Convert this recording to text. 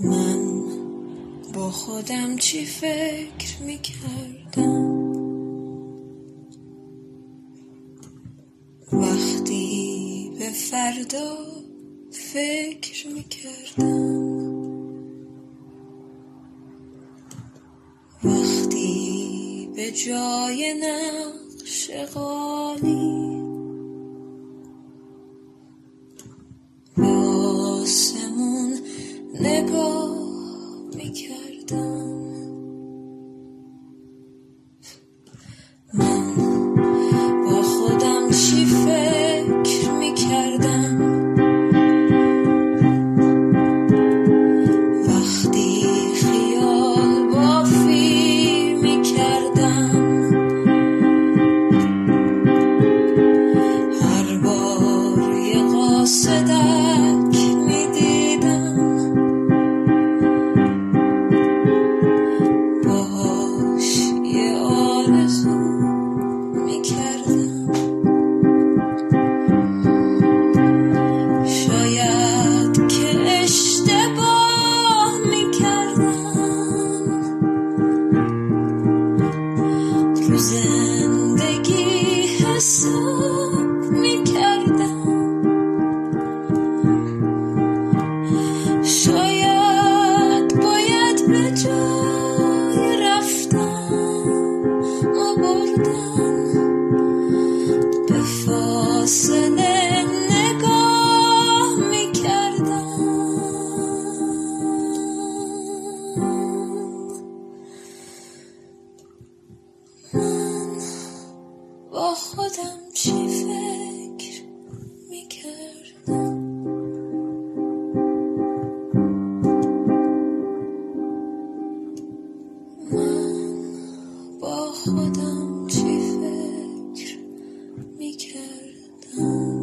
من با خودم چی فکر می‌کردم؟ وقتی به فردا فکر می‌کردم وقتی به جای نقش قالی نگاه می‌کردم زندگی حساب می‌کردم. شاید باید به جای رفتن آوردن به فاصله. با خودم چی فکر می‌کردم؟ من با خودم چی فکر می‌کردم؟